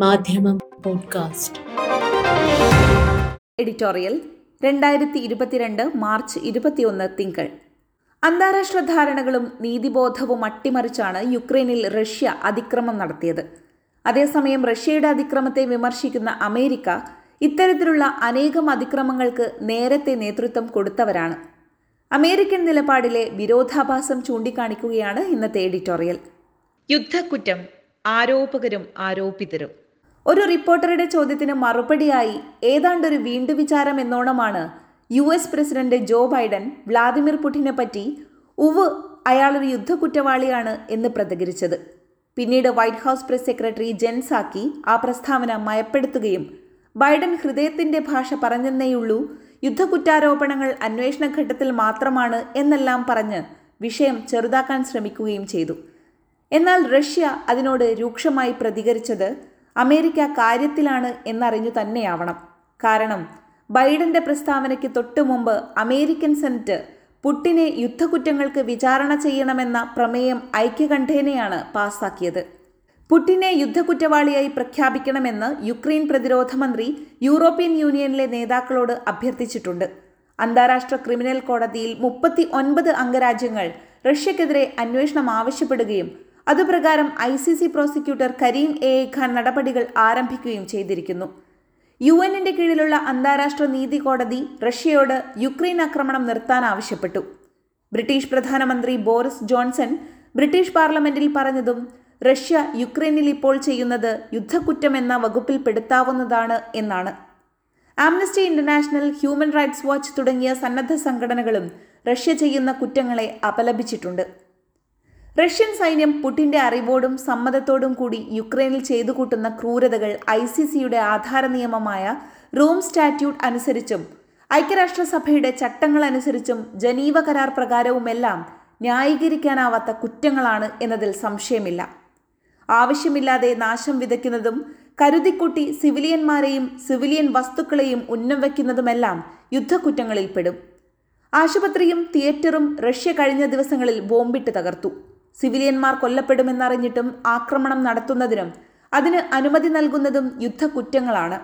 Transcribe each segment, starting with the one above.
മാധ്യമം podcast. Editorial രണ്ടായിരത്തി ഇരുപത്തിരണ്ട് മാർച്ച് ഇരുപത്തിയൊന്ന് തിങ്കൾ. അന്താരാഷ്ട്ര ധാരണകളും നീതിബോധവും അട്ടിമറിച്ചാണ് യുക്രൈനിൽ റഷ്യ അതിക്രമം നടത്തിയത്. അതേസമയം റഷ്യയുടെ അതിക്രമത്തെ വിമർശിക്കുന്ന അമേരിക്ക ഇത്തരത്തിലുള്ള അനേകം അതിക്രമങ്ങൾക്ക് നേരത്തെ നേതൃത്വം കൊടുത്തവരാണ്. അമേരിക്കൻ നിലപാടിലെ വിരോധാഭാസം ചൂണ്ടിക്കാണിക്കുകയാണ് ഇന്നത്തെ എഡിറ്റോറിയൽ. യുദ്ധക്കുറ്റം ആരോപകരും ആരോപിതരും. ഒരു റിപ്പോർട്ടറുടെ ചോദ്യത്തിന് മറുപടിയായി ഏതാണ്ടൊരു വീണ്ടുവിചാരം എന്നോണമാണ് U S president Joe Biden Vladimir പുടിനെ പറ്റി ഉവ് അയാളൊരു യുദ്ധക്കുറ്റവാളിയാണ് എന്ന് പ്രതികരിച്ചത്. പിന്നീട് White House press secretary Jen Psaki ആ പ്രസ്താവന മയപ്പെടുത്തുകയും ബൈഡൻ ഹൃദയത്തിന്റെ ഭാഷ പറഞ്ഞെന്നേയുള്ളൂ യുദ്ധക്കുറ്റാരോപണങ്ങൾ അന്വേഷണ ഘട്ടത്തിൽ മാത്രമാണ് എന്നെല്ലാം പറഞ്ഞ് വിഷയം ചെറുതാക്കാൻ ശ്രമിക്കുകയും ചെയ്തു. എന്നാൽ റഷ്യ അതിനോട് രൂക്ഷമായി പ്രതികരിച്ചത് അമേരിക്ക കാര്യത്തിലാണ് എന്നറിഞ്ഞു തന്നെയാവണം. കാരണം ബൈഡന്റെ പ്രസ്താവനയ്ക്ക് തൊട്ടു മുമ്പ് അമേരിക്കൻ സെനറ്റ് പുട്ടിനെ യുദ്ധക്കുറ്റങ്ങൾക്ക് വിചാരണ ചെയ്യണമെന്ന പ്രമേയം ഐക്യകണ്ഠേനയാണ് പാസാക്കിയത്. പുട്ടിനെ യുദ്ധക്കുറ്റവാളിയായി പ്രഖ്യാപിക്കണമെന്ന് യുക്രൈൻ പ്രതിരോധ മന്ത്രി യൂറോപ്യൻ യൂണിയനിലെ നേതാക്കളോട് അഭ്യർത്ഥിച്ചിട്ടുണ്ട്. അന്താരാഷ്ട്ര ക്രിമിനൽ കോടതിയിൽ മുപ്പത്തി ഒൻപത് അംഗരാജ്യങ്ങൾ റഷ്യക്കെതിരെ അന്വേഷണം ആവശ്യപ്പെടുകയും അതുപ്രകാരം I C C prosecutor Karim A Khan നടപടികൾ ആരംഭിക്കുകയും ചെയ്തിരിക്കുന്നു. യു എന്നിന്റെ കീഴിലുള്ള അന്താരാഷ്ട്ര നീതി കോടതി റഷ്യയോട് യുക്രൈൻ ആക്രമണം നിർത്താൻ ആവശ്യപ്പെട്ടു. ബ്രിട്ടീഷ് പ്രധാനമന്ത്രി ബോറിസ് ജോൺസൺ ബ്രിട്ടീഷ് പാർലമെന്റിൽ പറഞ്ഞതും റഷ്യ യുക്രൈനിൽ ഇപ്പോൾ ചെയ്യുന്നത് യുദ്ധക്കുറ്റമെന്ന വകുപ്പിൽ പെടുത്താവുന്നതാണ് എന്നാണ്. Amnesty International Human Rights Watch തുടങ്ങിയ സന്നദ്ധ സംഘടനകളും റഷ്യ ചെയ്യുന്ന കുറ്റങ്ങളെ അപലപിച്ചിട്ടുണ്ട്. റഷ്യൻ സൈന്യം പുടിന്റെ അറിവോടും സമ്മതത്തോടും കൂടി യുക്രൈനിൽ ചെയ്തു കൂട്ടുന്ന ക്രൂരതകൾ ഐ സി സിയുടെ ആധാര നിയമമായ റോം സ്റ്റാറ്റ്യൂട്ട് അനുസരിച്ചും ഐക്യരാഷ്ട്രസഭയുടെ ചട്ടങ്ങൾ അനുസരിച്ചും ജനീവ കരാർ പ്രകാരവുമെല്ലാം ന്യായീകരിക്കാനാവാത്ത കുറ്റങ്ങളാണ് എന്നതിൽ സംശയമില്ല. ആവശ്യമില്ലാതെ നാശം വിതയ്ക്കുന്നതും കരുതിക്കുട്ടി സിവിലിയന്മാരെയും സിവിലിയൻ വസ്തുക്കളെയും ഉന്നം വയ്ക്കുന്നതുമെല്ലാം യുദ്ധക്കുറ്റങ്ങളിൽപ്പെടും. ആശുപത്രിയും തിയേറ്ററും റഷ്യ കഴിഞ്ഞ ദിവസങ്ങളിൽ ബോംബിട്ട് തകർത്തു. സിവിലിയന്മാർ കൊല്ലപ്പെടുമെന്നറിഞ്ഞിട്ടും ആക്രമണം നടത്തുന്നതിനും അതിന് അനുമതി നൽകുന്നതും യുദ്ധക്കുറ്റങ്ങളാണ്.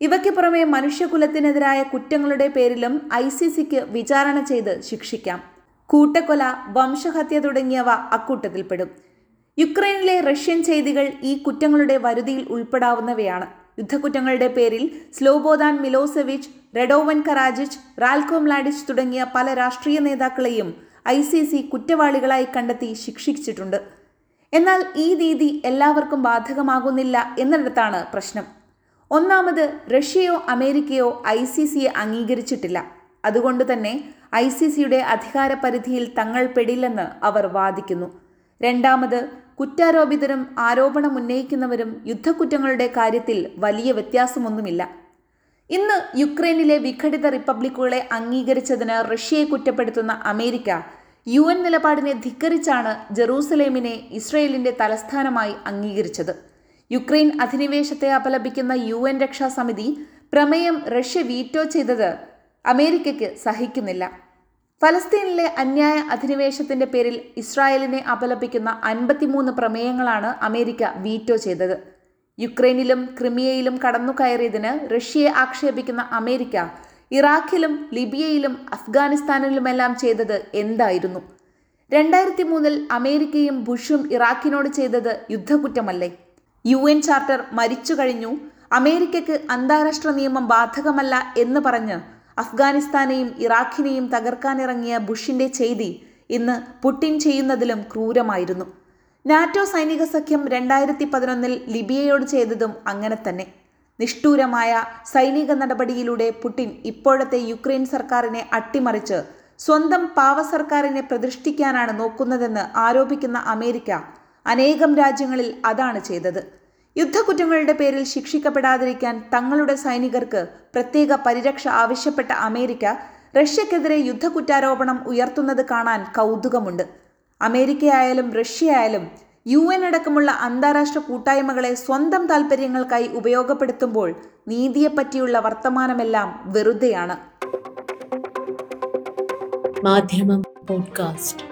ഇവയ്ക്ക് പുറമെ മനുഷ്യകുലത്തിനെതിരായ കുറ്റങ്ങളുടെ പേരിലും ഐ സി സിക്ക് വിചാരണ ചെയ്ത് ശിക്ഷിക്കാം. കൂട്ടക്കൊല വംശഹത്യ തുടങ്ങിയവ അക്കൂട്ടത്തിൽപ്പെടും. യുക്രൈനിലെ റഷ്യൻ ചെയ്തികൾ ഈ കുറ്റങ്ങളുടെ വരുതിയിൽ ഉൾപ്പെടാവുന്നവയാണ്. യുദ്ധക്കുറ്റങ്ങളുടെ പേരിൽ സ്ലോബോദാൻ മിലോസെവിച്ച് റെഡോവൻ കറാജിച്ച് റാൽകോം മ്ലാഡിച്ച് തുടങ്ങിയ പല രാഷ്ട്രീയ നേതാക്കളെയും ഐ സി സി കുറ്റവാളികളായി കണ്ടെത്തി ശിക്ഷിച്ചിട്ടുണ്ട്. എന്നാൽ ഈ രീതി എല്ലാവർക്കും ബാധകമാകുന്നില്ല എന്നിടത്താണ് പ്രശ്നം. ഒന്നാമത് റഷ്യയോ അമേരിക്കയോ ഐ സി സിയെ അംഗീകരിച്ചിട്ടില്ല. അതുകൊണ്ട് തന്നെ ഐ സി സിയുടെ അധികാര പരിധിയിൽ തങ്ങൾ പെടില്ലെന്ന് അവർ വാദിക്കുന്നു. രണ്ടാമത് കുറ്റാരോപിതരും ആരോപണം ഉന്നയിക്കുന്നവരും യുദ്ധക്കുറ്റങ്ങളുടെ കാര്യത്തിൽ വലിയ വ്യത്യാസമൊന്നുമില്ല. ഇന്ന് യുക്രൈനിലെ വിഘടിത റിപ്പബ്ലിക്കുകളെ അംഗീകരിച്ചതിന് റഷ്യയെ കുറ്റപ്പെടുത്തുന്ന അമേരിക്ക യു എൻ നിലപാടിനെ ധിക്കരിച്ചാണ് ജെറൂസലേമിനെ ഇസ്രയേലിന്റെ തലസ്ഥാനമായി അംഗീകരിച്ചത്. യുക്രൈൻ അധിനിവേശത്തെ അപലപിക്കുന്ന യു എൻ രക്ഷാസമിതി പ്രമേയം റഷ്യ വീറ്റോ ചെയ്തത് അമേരിക്കയ്ക്ക് സഹിക്കുന്നില്ല. ഫലസ്തീനിലെ അന്യായ അധിനിവേശത്തിന്റെ പേരിൽ ഇസ്രായേലിനെ അപലപിക്കുന്ന അൻപത്തിമൂന്ന് പ്രമേയങ്ങളാണ് അമേരിക്ക വീറ്റോ ചെയ്തത്. യുക്രൈനിലും ക്രിമിയയിലും കടന്നുകയറിയതിന് റഷ്യയെ ആക്ഷേപിക്കുന്ന അമേരിക്ക ഇറാഖിലും ലിബിയയിലും അഫ്ഗാനിസ്ഥാനിലുമെല്ലാം ചെയ്തത് എന്തായിരുന്നു? രണ്ടായിരത്തി മൂന്നിൽ അമേരിക്കയും ബുഷും ഇറാഖിനോട് ചെയ്തത് യുദ്ധക്കുറ്റമല്ലേ? യു എൻ ചാർട്ടർ മരിച്ചു കഴിഞ്ഞു അമേരിക്കയ്ക്ക് അന്താരാഷ്ട്ര നിയമം ബാധകമല്ല എന്ന് പറഞ്ഞ് അഫ്ഗാനിസ്ഥാനെയും ഇറാഖിനെയും തകർക്കാനിറങ്ങിയ ബുഷിന്റെ ചെയ്തി ഇന്ന് പുട്ടിൻ ചെയ്യുന്നതിലും ക്രൂരമായിരുന്നു. നാറ്റോ സൈനിക സഖ്യം രണ്ടായിരത്തി പതിനൊന്നിൽ ലിബിയയോട് ചെയ്തതും അങ്ങനെ തന്നെ. നിഷ്ഠൂരമായ സൈനിക നടപടിയിലൂടെ പുടിൻ ഇപ്പോഴത്തെ യുക്രൈൻ സർക്കാരിനെ അട്ടിമറിച്ച് സ്വന്തം പാവ സർക്കാരിനെ പ്രതിഷ്ഠിക്കാനാണ് നോക്കുന്നതെന്ന് ആരോപിക്കുന്ന അമേരിക്ക അനേകം രാജ്യങ്ങളിൽ അതാണ് ചെയ്തത്. യുദ്ധക്കുറ്റങ്ങളുടെ പേരിൽ ശിക്ഷിക്കപ്പെടാതിരിക്കാൻ തങ്ങളുടെ സൈനികർക്ക് പ്രത്യേക പരിരക്ഷ ആവശ്യപ്പെട്ട അമേരിക്ക റഷ്യക്കെതിരെ യുദ്ധക്കുറ്റാരോപണം ഉയർത്തുന്നത് കാണാൻ കൗതുകമുണ്ട്. അമേരിക്കയായാലും റഷ്യ ആയാലും യു എൻ അടക്കമുള്ള അന്താരാഷ്ട്ര കൂട്ടായ്മകളെ സ്വന്തം താൽപ്പര്യങ്ങൾക്കായി ഉപയോഗപ്പെടുത്തുമ്പോൾ നീതിയെപ്പറ്റിയുള്ള വർത്തമാനമെല്ലാം വെറുതെയാണ്. മാധ്യമം പോഡ്കാസ്റ്റ്.